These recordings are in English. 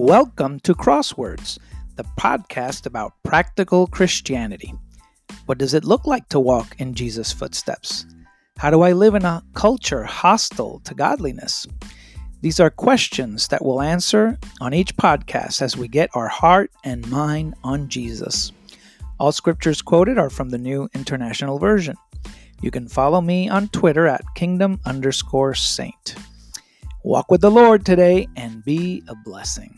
Welcome to Crosswords, the podcast about practical Christianity. What does it look like to walk in Jesus' footsteps? How do I live in a culture hostile to godliness? These are questions that we'll answer on each podcast as we get our heart and mind on Jesus. All scriptures quoted are from the New International Version. You can follow me on Twitter at kingdom underscore saint. Walk with the Lord today and be a blessing.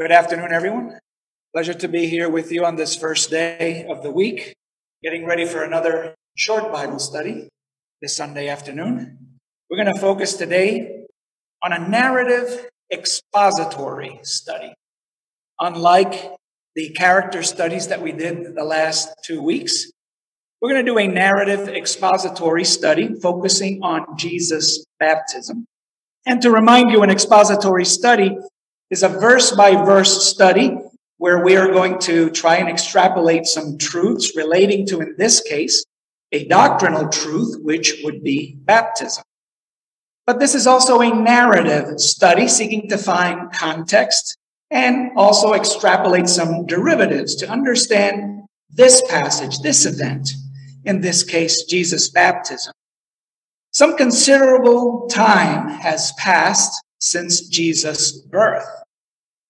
Good afternoon, everyone. Pleasure to be here with you on this first day of the week, getting ready for another short Bible study this Sunday afternoon. We're going to focus today on a narrative expository study. Unlike the character studies that we did the last two weeks, we're going to do a narrative expository study focusing on Jesus' baptism. And to remind you, an expository study is a verse by verse study where we are going to try and extrapolate some truths relating to, in this case, a doctrinal truth, which would be baptism. But this is also a narrative study seeking to find context and also extrapolate some derivatives to understand this passage, this event, in this case, Jesus' baptism. Some considerable time has passed since Jesus' birth.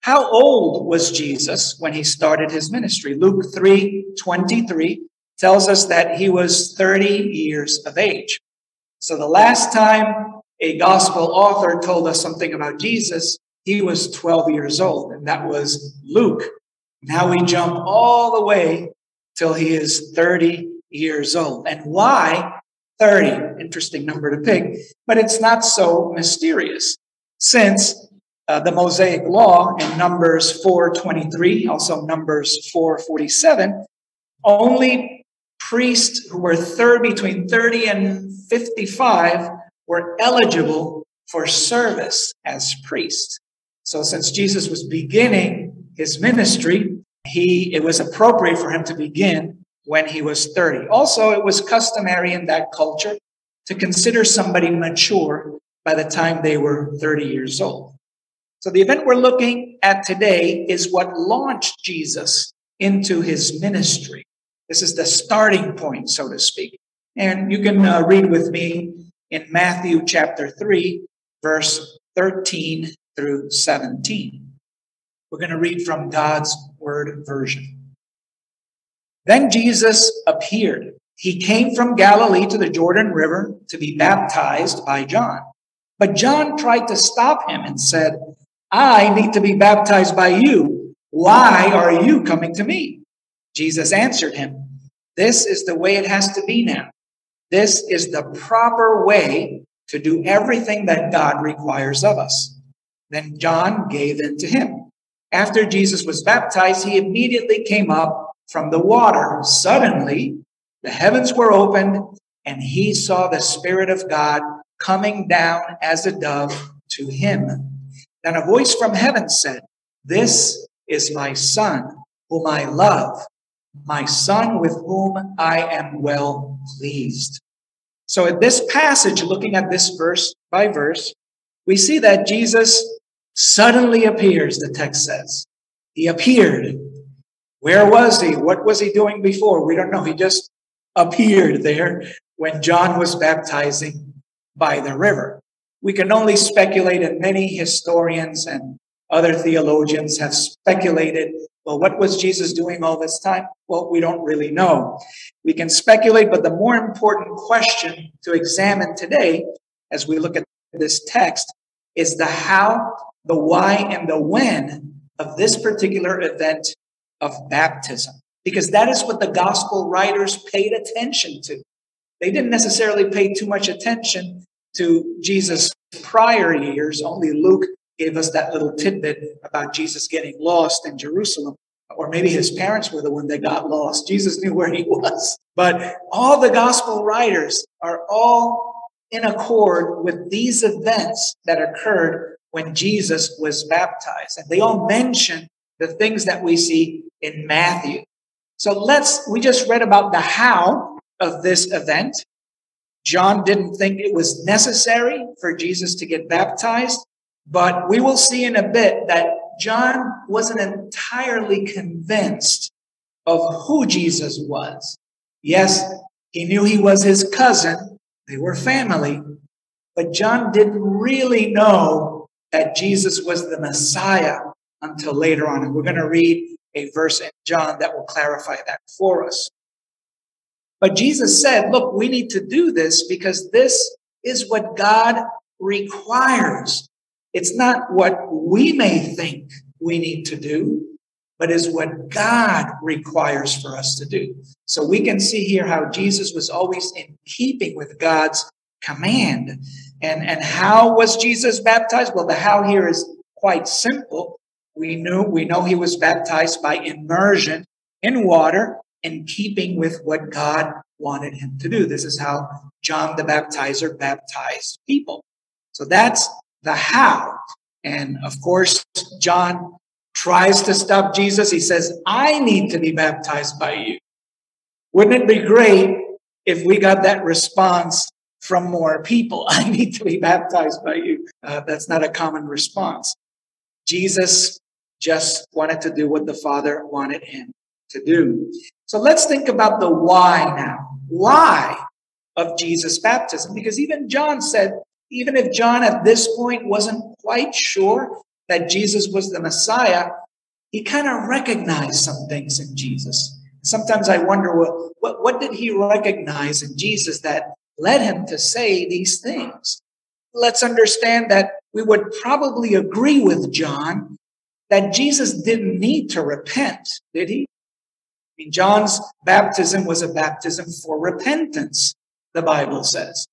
How old was Jesus when he started his ministry? Luke 3 23 tells us that he was 30 years of age. So the last time a gospel author told us something about Jesus, he was 12 years old, and that was Luke. Now we jump all the way till he is 30 years old. And why 30? Interesting number to pick, but it's not so mysterious since uh, the Mosaic law in Numbers 4:23, also Numbers 4:47, only priests who were third between 30 and 55 were eligible for service as priests. So since Jesus was beginning his ministry, he it was appropriate for him to begin when he was 30. Also, it was customary in that culture to consider somebody mature by the time they were 30 years old. So the event we're looking at today is what launched Jesus into his ministry. This is the starting point, so to speak. And you can uh, read with me in Matthew chapter 3, verse 13 through 17. We're going to read from God's Word version. Then Jesus appeared. He came from Galilee to the Jordan River to be baptized by John. But John tried to stop him and said, I need to be baptized by you. Why are you coming to me? Jesus answered him, This is the way it has to be now. This is the proper way to do everything that God requires of us. Then John gave in to him. After Jesus was baptized, he immediately came up from the water. Suddenly, the heavens were opened, and he saw the Spirit of God coming down as a dove to him. Then a voice from heaven said, This is my Son, whom I love, my Son with whom I am well pleased. So, in this passage, looking at this verse by verse, we see that Jesus suddenly appears, the text says. He appeared where was he? What was he doing before? We don't know. He just appeared there when John was baptizing by the river. We can only speculate, and many historians and other theologians have speculated well, what was Jesus doing all this time? Well, we don't really know. We can speculate, but the more important question to examine today as we look at this text is the how, the why, and the when of this particular event of baptism, because that is what the gospel writers paid attention to. They didn't necessarily pay too much attention to Jesus' prior years. Only Luke gave us that little tidbit about Jesus getting lost in Jerusalem. Or maybe his parents were the one that got lost. Jesus knew where he was. But all the gospel writers are all in accord with these events that occurred when Jesus was baptized. And they all mention the things that we see in Matthew. So let's, we just read about the how of this event. John didn't think it was necessary for Jesus to get baptized, but we will see in a bit that John wasn't entirely convinced of who Jesus was. Yes, he knew he was his cousin, they were family, but John didn't really know that Jesus was the Messiah until later on. And we're going to read a verse in John that will clarify that for us. But Jesus said, look, we need to do this because this is what God requires. It's not what we may think we need to do, but is what God requires for us to do. So we can see here how Jesus was always in keeping with God's command. And, and how was Jesus baptized? Well, the how here is quite simple. We knew, we know he was baptized by immersion in water in keeping with what God wanted him to do. This is how John the Baptizer baptized people. So that's the how. And of course, John tries to stop Jesus. He says, I need to be baptized by you. Wouldn't it be great if we got that response from more people? I need to be baptized by you. Uh, that's not a common response. Jesus just wanted to do what the Father wanted him to do. So let's think about the why now. Why of Jesus' baptism? Because even John said, even if John at this point wasn't quite sure that Jesus was the Messiah, he kind of recognized some things in Jesus. Sometimes I wonder, what, what did he recognize in Jesus that led him to say these things? Let's understand that we would probably agree with John that Jesus didn't need to repent, did he? Mean, John's baptism was a baptism for repentance, the Bible says.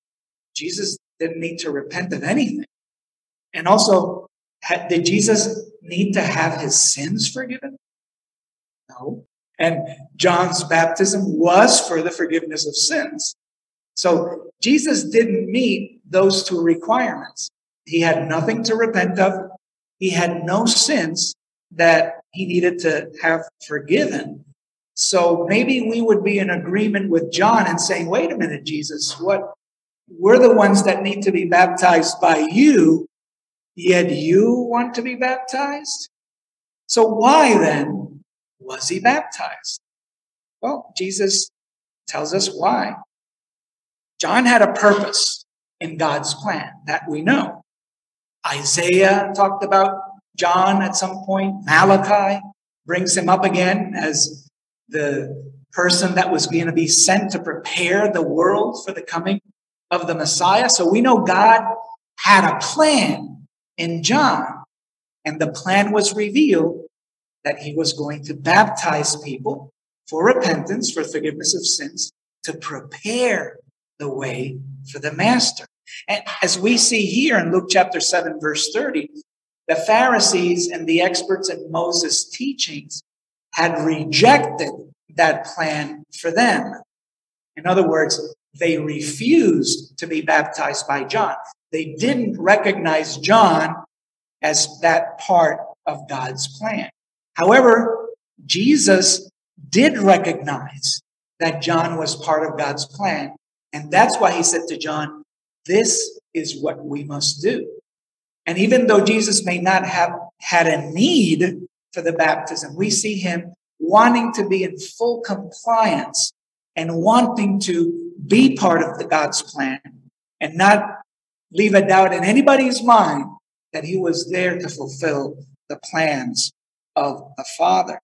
Jesus didn't need to repent of anything. And also, did Jesus need to have his sins forgiven? No. And John's baptism was for the forgiveness of sins. So Jesus didn't meet those two requirements. He had nothing to repent of. He had no sins that he needed to have forgiven. So maybe we would be in agreement with John and saying, wait a minute, Jesus, what we're the ones that need to be baptized by you, yet you want to be baptized? So why then was he baptized? Well, Jesus tells us why. John had a purpose in God's plan that we know. Isaiah talked about John at some point. Malachi brings him up again as the person that was going to be sent to prepare the world for the coming of the Messiah. So we know God had a plan in John, and the plan was revealed that he was going to baptize people for repentance, for forgiveness of sins, to prepare the way for the master. And as we see here in Luke chapter 7, verse 30, the Pharisees and the experts in Moses' teachings had rejected that plan for them. In other words, they refused to be baptized by John. They didn't recognize John as that part of God's plan. However, Jesus did recognize that John was part of God's plan. And that's why he said to John, This is what we must do. And even though Jesus may not have had a need for the baptism, we see him wanting to be in full compliance and wanting to be part of the God's plan and not leave a doubt in anybody's mind that he was there to fulfill the plans of the Father.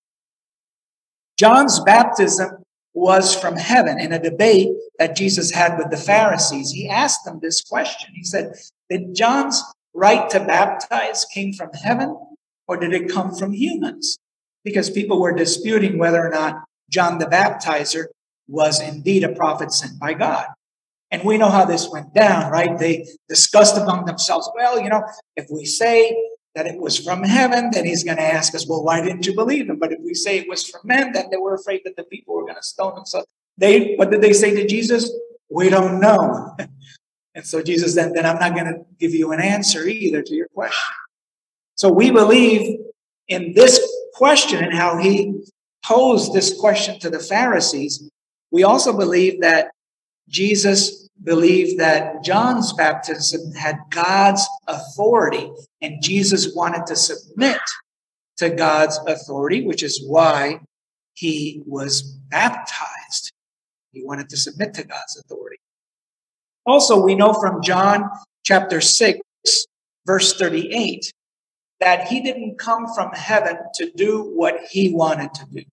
John's baptism was from heaven. In a debate that Jesus had with the Pharisees, he asked them this question. He said, Did John's right to baptize came from heaven or did it come from humans? Because people were disputing whether or not John the Baptizer was indeed a prophet sent by God. And we know how this went down, right? They discussed among themselves, well, you know, if we say that it was from heaven, then he's going to ask us, well, why didn't you believe him? But if we say it was from men, then they were afraid that the people were going to stone him. So they, what did they say to Jesus? We don't know. and so Jesus then, then I'm not going to give you an answer either to your question. So we believe in this question and how he posed this question to the Pharisees we also believe that Jesus believed that John's baptism had God's authority, and Jesus wanted to submit to God's authority, which is why he was baptized. He wanted to submit to God's authority. Also, we know from John chapter 6, verse 38, that he didn't come from heaven to do what he wanted to do.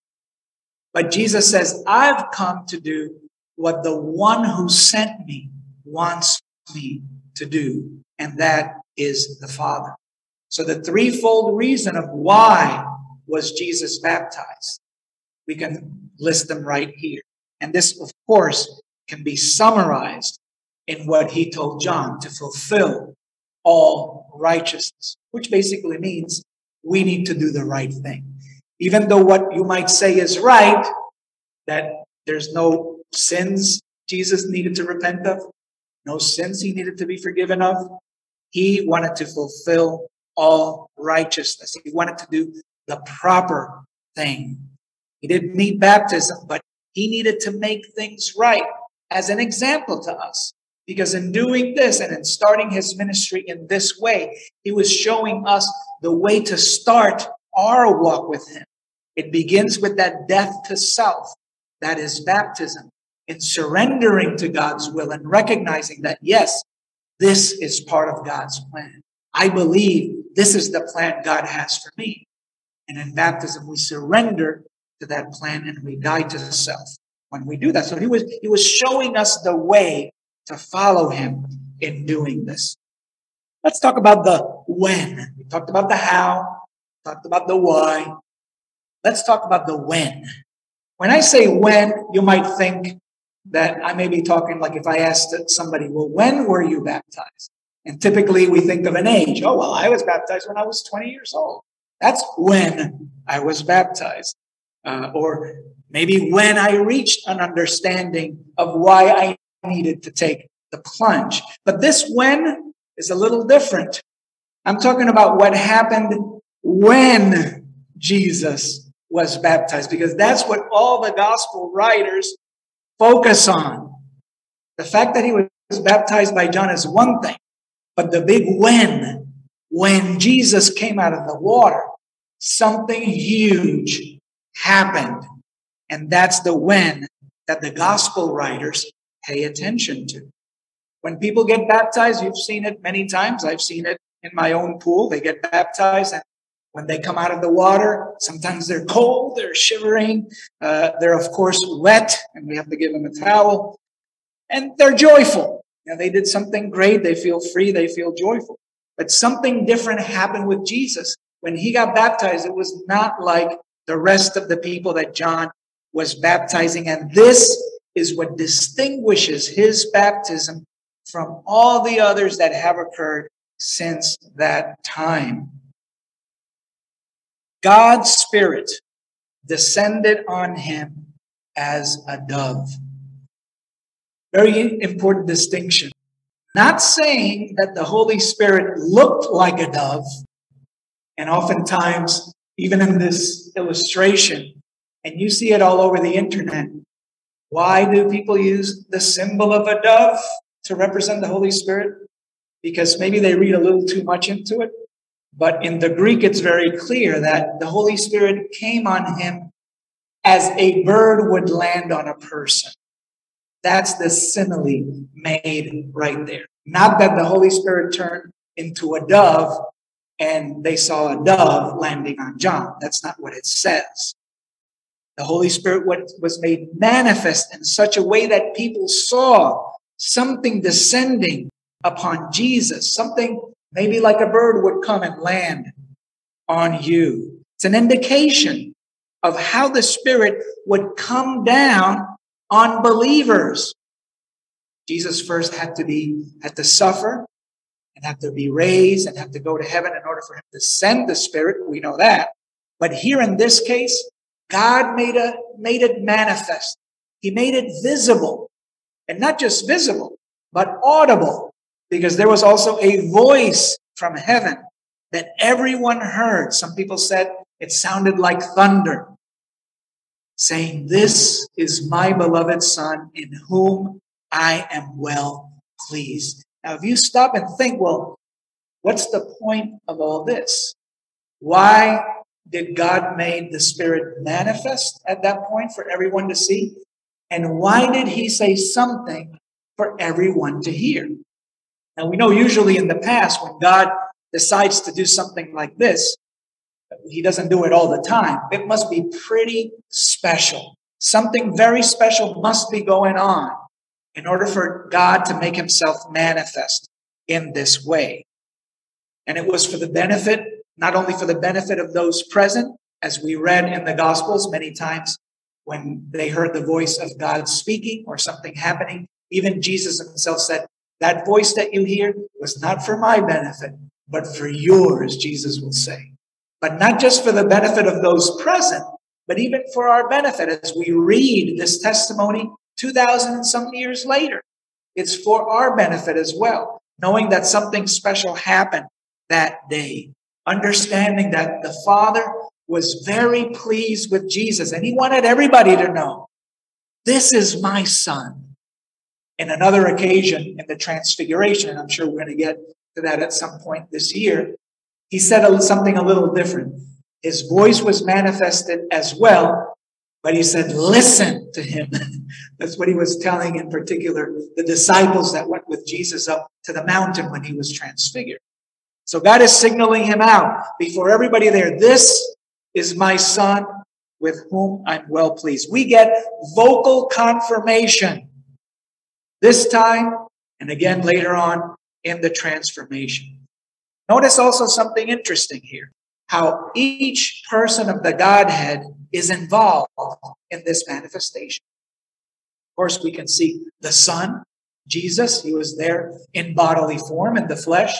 But Jesus says, I've come to do what the one who sent me wants me to do, and that is the Father. So the threefold reason of why was Jesus baptized, we can list them right here. And this, of course, can be summarized in what he told John to fulfill all righteousness, which basically means we need to do the right thing. Even though what you might say is right, that there's no sins Jesus needed to repent of, no sins he needed to be forgiven of. He wanted to fulfill all righteousness. He wanted to do the proper thing. He didn't need baptism, but he needed to make things right as an example to us. Because in doing this and in starting his ministry in this way, he was showing us the way to start our walk with him. It begins with that death to self, that is baptism, in surrendering to God's will and recognizing that, yes, this is part of God's plan. I believe this is the plan God has for me. And in baptism, we surrender to that plan and we die to self when we do that. So he was, he was showing us the way to follow him in doing this. Let's talk about the when. We talked about the how, talked about the why. Let's talk about the when. When I say when, you might think that I may be talking like if I asked somebody, well, when were you baptized? And typically we think of an age. Oh, well, I was baptized when I was 20 years old. That's when I was baptized. Uh, or maybe when I reached an understanding of why I needed to take the plunge. But this when is a little different. I'm talking about what happened when Jesus was baptized, because that's what all the gospel writers focus on. The fact that he was baptized by John is one thing, but the big when, when Jesus came out of the water, something huge happened. And that's the when that the gospel writers pay attention to. When people get baptized, you've seen it many times. I've seen it in my own pool. They get baptized and when they come out of the water, sometimes they're cold, they're shivering, uh, they're of course wet, and we have to give them a towel, and they're joyful. You know, they did something great, they feel free, they feel joyful. But something different happened with Jesus. When he got baptized, it was not like the rest of the people that John was baptizing. And this is what distinguishes his baptism from all the others that have occurred since that time. God's Spirit descended on him as a dove. Very important distinction. Not saying that the Holy Spirit looked like a dove, and oftentimes, even in this illustration, and you see it all over the internet, why do people use the symbol of a dove to represent the Holy Spirit? Because maybe they read a little too much into it. But in the Greek, it's very clear that the Holy Spirit came on him as a bird would land on a person. That's the simile made right there. Not that the Holy Spirit turned into a dove and they saw a dove landing on John. That's not what it says. The Holy Spirit was made manifest in such a way that people saw something descending upon Jesus, something maybe like a bird would come and land on you. It's an indication of how the Spirit would come down on believers. Jesus first had to be, had to suffer and had to be raised and have to go to heaven in order for him to send the Spirit. We know that. But here in this case, God made a, made it manifest. He made it visible and not just visible, but audible because there was also a voice from heaven that everyone heard. Some people said it sounded like thunder, saying, This is my beloved Son in whom I am well pleased. Now, if you stop and think, well, what's the point of all this? Why did God made the Spirit manifest at that point for everyone to see? And why did he say something for everyone to hear? Now, we know usually in the past when God decides to do something like this, he doesn't do it all the time. It must be pretty special. Something very special must be going on in order for God to make himself manifest in this way. And it was for the benefit, not only for the benefit of those present, as we read in the Gospels many times when they heard the voice of God speaking or something happening. Even Jesus himself said, That voice that you hear was not for my benefit, but for yours, Jesus will say. But not just for the benefit of those present, but even for our benefit as we read this testimony 2,000 and some years later. It's for our benefit as well, knowing that something special happened that day, understanding that the Father was very pleased with Jesus and he wanted everybody to know this is my son. In another occasion in the Transfiguration, and I'm sure we're going to get to that at some point this year, he said something a little different. His voice was manifested as well, but he said, listen to him. That's what he was telling, in particular, the disciples that went with Jesus up to the mountain when he was transfigured. So God is signaling him out before everybody there. This is my son with whom I'm well pleased. We get vocal confirmation this time and again later on in the transformation. Notice also something interesting here how each person of the Godhead is involved in this manifestation. Of course, we can see the Son, Jesus, he was there in bodily form in the flesh.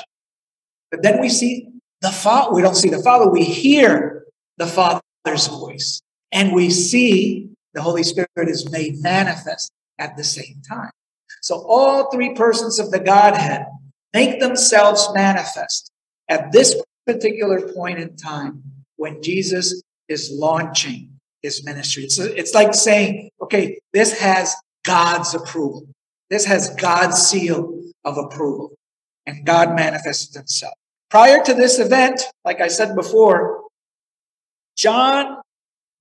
But then we see the Father. We don't see the Father, we hear the Father's voice. And we see the Holy Spirit is made manifest at the same time. So all three persons of the Godhead make themselves manifest at this particular point in time when Jesus is launching his ministry. It's, it's like saying, okay, this has God's approval. This has God's seal of approval. And God manifested himself. Prior to this event, like I said before, John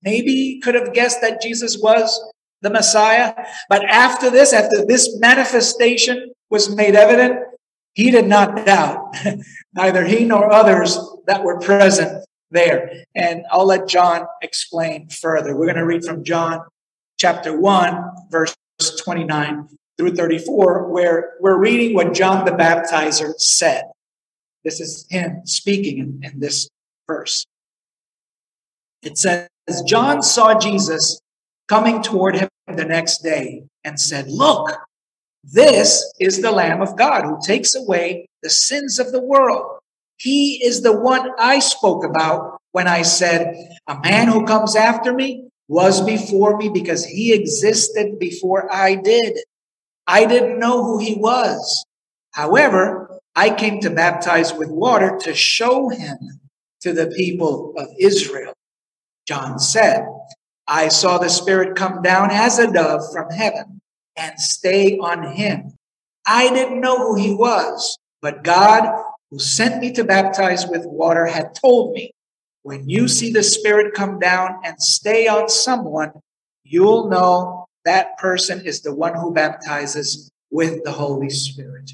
maybe could have guessed that Jesus was the Messiah. But after this, after this manifestation was made evident, he did not doubt, neither he nor others that were present there. And I'll let John explain further. We're going to read from John chapter 1, verse 29 through 34, where we're reading what John the Baptizer said. This is him speaking in, in this verse. It says, John saw Jesus coming toward him the next day and said, Look, this is the Lamb of God who takes away the sins of the world. He is the one I spoke about when I said, A man who comes after me was before me because he existed before I did. I didn't know who he was. However, I came to baptize with water to show him to the people of Israel. John said, I saw the Spirit come down as a dove from heaven and stay on him. I didn't know who he was, but God, who sent me to baptize with water, had told me, when you see the Spirit come down and stay on someone, you'll know that person is the one who baptizes with the Holy Spirit.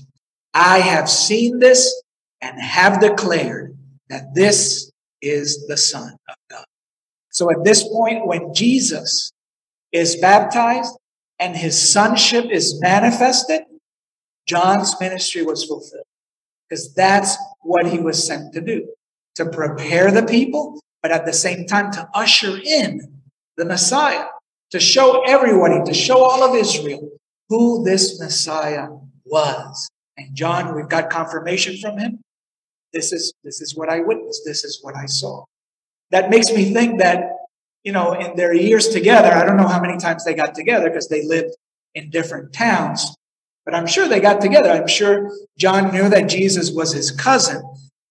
I have seen this and have declared that this is the Son of God. So at this point, when Jesus is baptized and his sonship is manifested, John's ministry was fulfilled because that's what he was sent to do to prepare the people, but at the same time to usher in the Messiah, to show everybody, to show all of Israel who this Messiah was. And John, we've got confirmation from him. This is, this is what I witnessed. This is what I saw that makes me think that, you know, in their years together, I don't know how many times they got together because they lived in different towns, but I'm sure they got together. I'm sure John knew that Jesus was his cousin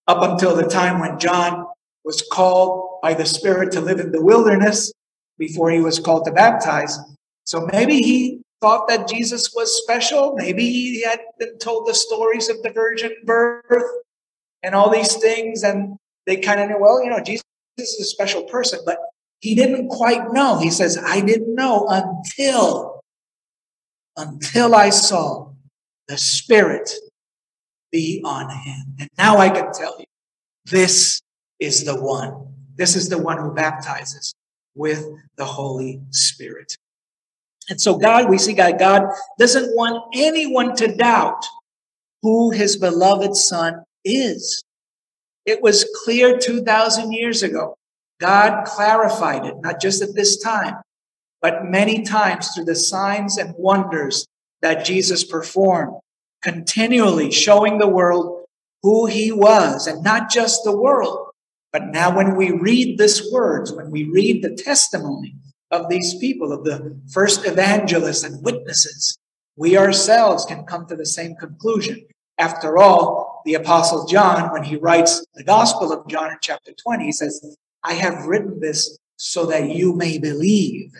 up until the time when John was called by the Spirit to live in the wilderness before he was called to baptize. So maybe he thought that Jesus was special. Maybe he had been told the stories of the virgin birth and all these things, and they kind of knew, well, you know, Jesus is a special person, but he didn't quite know. He says, I didn't know until, until I saw the Spirit be on him. And now I can tell you, this is the one. This is the one who baptizes with the Holy Spirit. And so God, we see God, God doesn't want anyone to doubt who his beloved son is. It was clear 2,000 years ago. God clarified it, not just at this time, but many times through the signs and wonders that Jesus performed, continually showing the world who he was, and not just the world. But now, when we read this words, when we read the testimony of these people, of the first evangelists and witnesses, we ourselves can come to the same conclusion. After all, the Apostle John, when he writes the Gospel of John in chapter 20, he says, I have written this so that you may believe,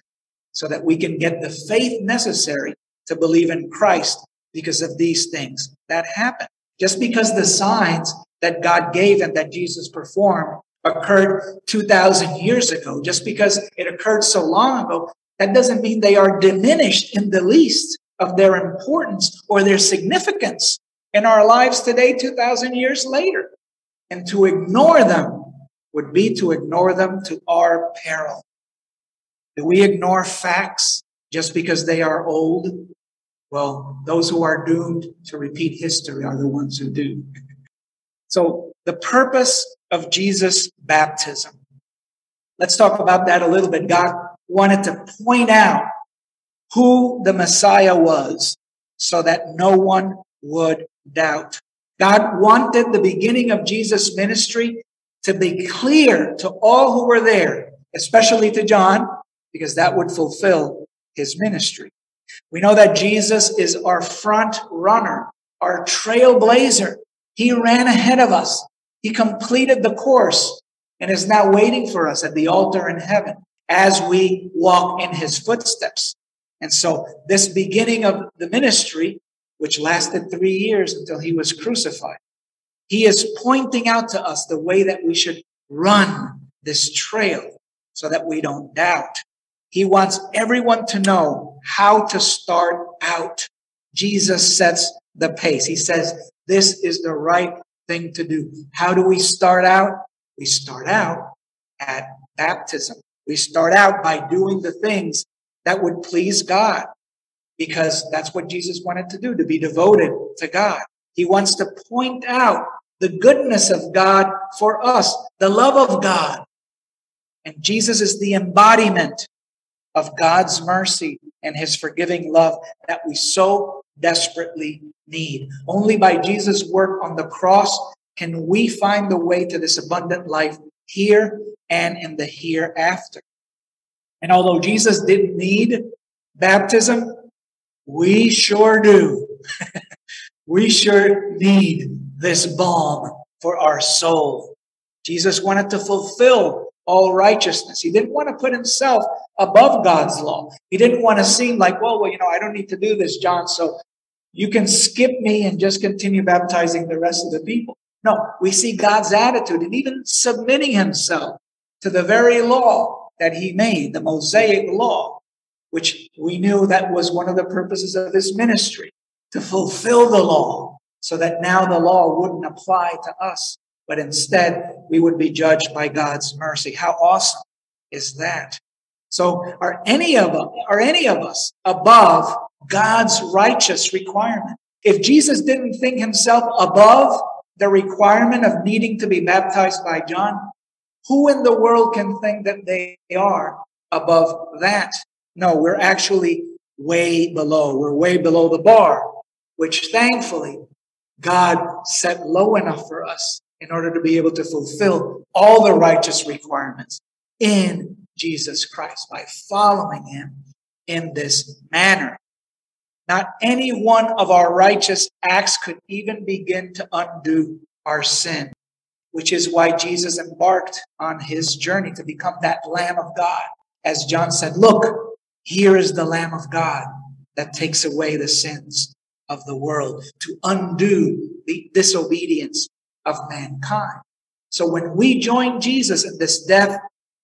so that we can get the faith necessary to believe in Christ because of these things that happen. Just because the signs that God gave and that Jesus performed occurred 2,000 years ago, just because it occurred so long ago, that doesn't mean they are diminished in the least of their importance or their significance in our lives today, 2,000 years later. And to ignore them would be to ignore them to our peril. Do we ignore facts just because they are old? Well, those who are doomed to repeat history are the ones who do. So the purpose of Jesus' baptism. Let's talk about that a little bit. God wanted to point out who the Messiah was so that no one would doubt. God wanted the beginning of Jesus' ministry to be clear to all who were there, especially to John, because that would fulfill his ministry. We know that Jesus is our front runner, our trailblazer. He ran ahead of us. He completed the course and is now waiting for us at the altar in heaven as we walk in his footsteps. And so this beginning of the ministry, which lasted three years until he was crucified, he is pointing out to us the way that we should run this trail so that we don't doubt. He wants everyone to know how to start out. Jesus sets the pace. He says, this is the right thing to do. How do we start out? We start out at baptism. We start out by doing the things that would please God because that's what Jesus wanted to do, to be devoted to God. He wants to point out the goodness of God for us, the love of God. And Jesus is the embodiment of God's mercy and his forgiving love that we so desperately need. Only by Jesus' work on the cross can we find the way to this abundant life here and in the hereafter. And although Jesus didn't need baptism, we sure do. we sure need this balm for our soul. Jesus wanted to fulfill all righteousness. He didn't want to put himself above God's law. He didn't want to seem like, well, well, you know, I don't need to do this, John, so you can skip me and just continue baptizing the rest of the people. No, we see God's attitude and even submitting himself to the very law that he made, the Mosaic law, which we knew that was one of the purposes of his ministry, to fulfill the law so that now the law wouldn't apply to us, but instead we would be judged by God's mercy. How awesome is that? So are any of us, are any of us above God's righteous requirement? If Jesus didn't think himself above the requirement of needing to be baptized by John, who in the world can think that they are above that? No, we're actually way below. We're way below the bar, which thankfully God set low enough for us in order to be able to fulfill all the righteous requirements in Jesus Christ by following him in this manner. Not any one of our righteous acts could even begin to undo our sin, which is why Jesus embarked on his journey to become that Lamb of God. As John said, Look, here is the Lamb of God that takes away the sins of the world, to undo the disobedience of mankind. So when we join Jesus in this death,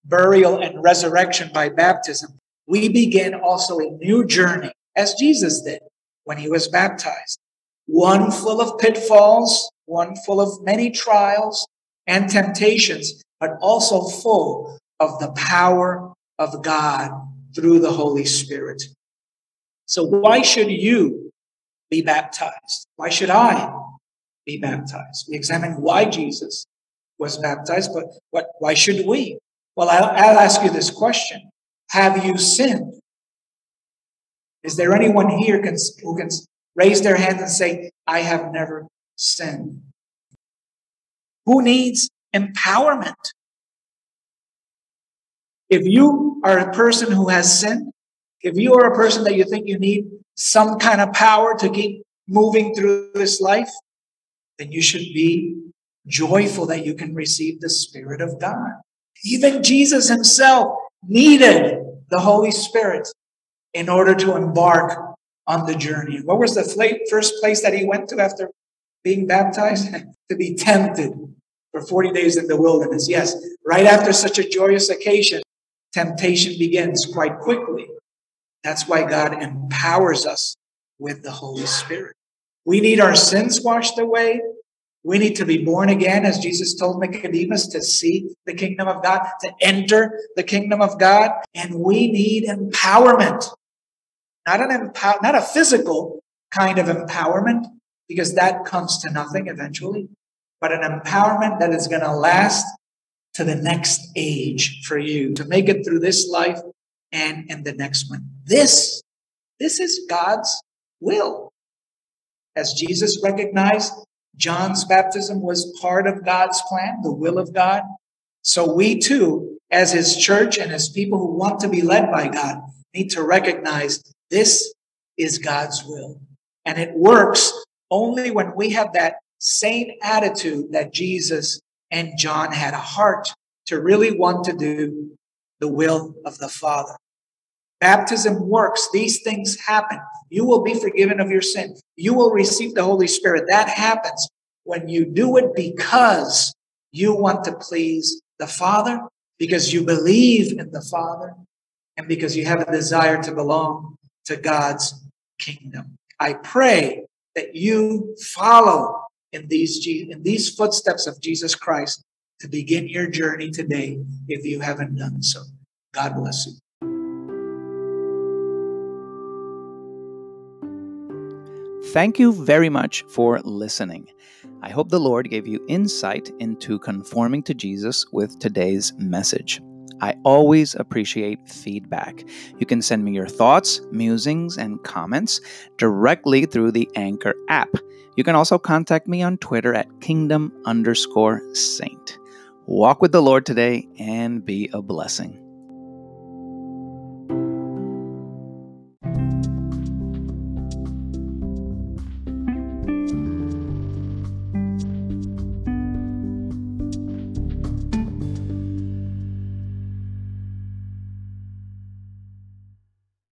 burial, and resurrection by baptism, we begin also a new journey, as Jesus did when he was baptized. One full of pitfalls, one full of many trials and temptations, but also full of the power of God through the Holy Spirit. So why should you be baptized? Why should I be baptized? We examine why Jesus was baptized, but what, why should we? Well, I'll, I'll ask you this question. Have you sinned? Is there anyone here can, who can raise their hand and say, I have never sinned? Who needs empowerment? If you are a person who has sinned, if you are a person that you think you need some kind of power to keep moving through this life, then you should be joyful that you can receive the Spirit of God. Even Jesus himself needed the Holy Spirit in order to embark on the journey. What was the first place that he went to after being baptized? to be tempted for 40 days in the wilderness. Yes, right after such a joyous occasion, temptation begins quite quickly. That's why God empowers us with the Holy Spirit. We need our sins washed away. We need to be born again, as Jesus told Nicodemus, to see the kingdom of God, to enter the kingdom of God. And we need empowerment. Not an empower, not a physical kind of empowerment, because that comes to nothing eventually, but an empowerment that is going to last to the next age for you to make it through this life and in the next one. This, this is God's will. As Jesus recognized, John's baptism was part of God's plan, the will of God. So we too, as his church and as people who want to be led by God, need to recognize this is God's will. And it works only when we have that same attitude that Jesus and John had a heart to really want to do the will of the Father. Baptism works. These things happen. You will be forgiven of your sin. You will receive the Holy Spirit. That happens when you do it because you want to please the Father, because you believe in the Father, and because you have a desire to belong to God's kingdom. I pray that you follow in these, in these footsteps of Jesus Christ to begin your journey today if you haven't done so. God bless you. Thank you very much for listening. I hope the Lord gave you insight into conforming to Jesus with today's message. I always appreciate feedback. You can send me your thoughts, musings, and comments directly through the Anchor app. You can also contact me on Twitter at kingdom underscore saint. Walk with the Lord today and be a blessing.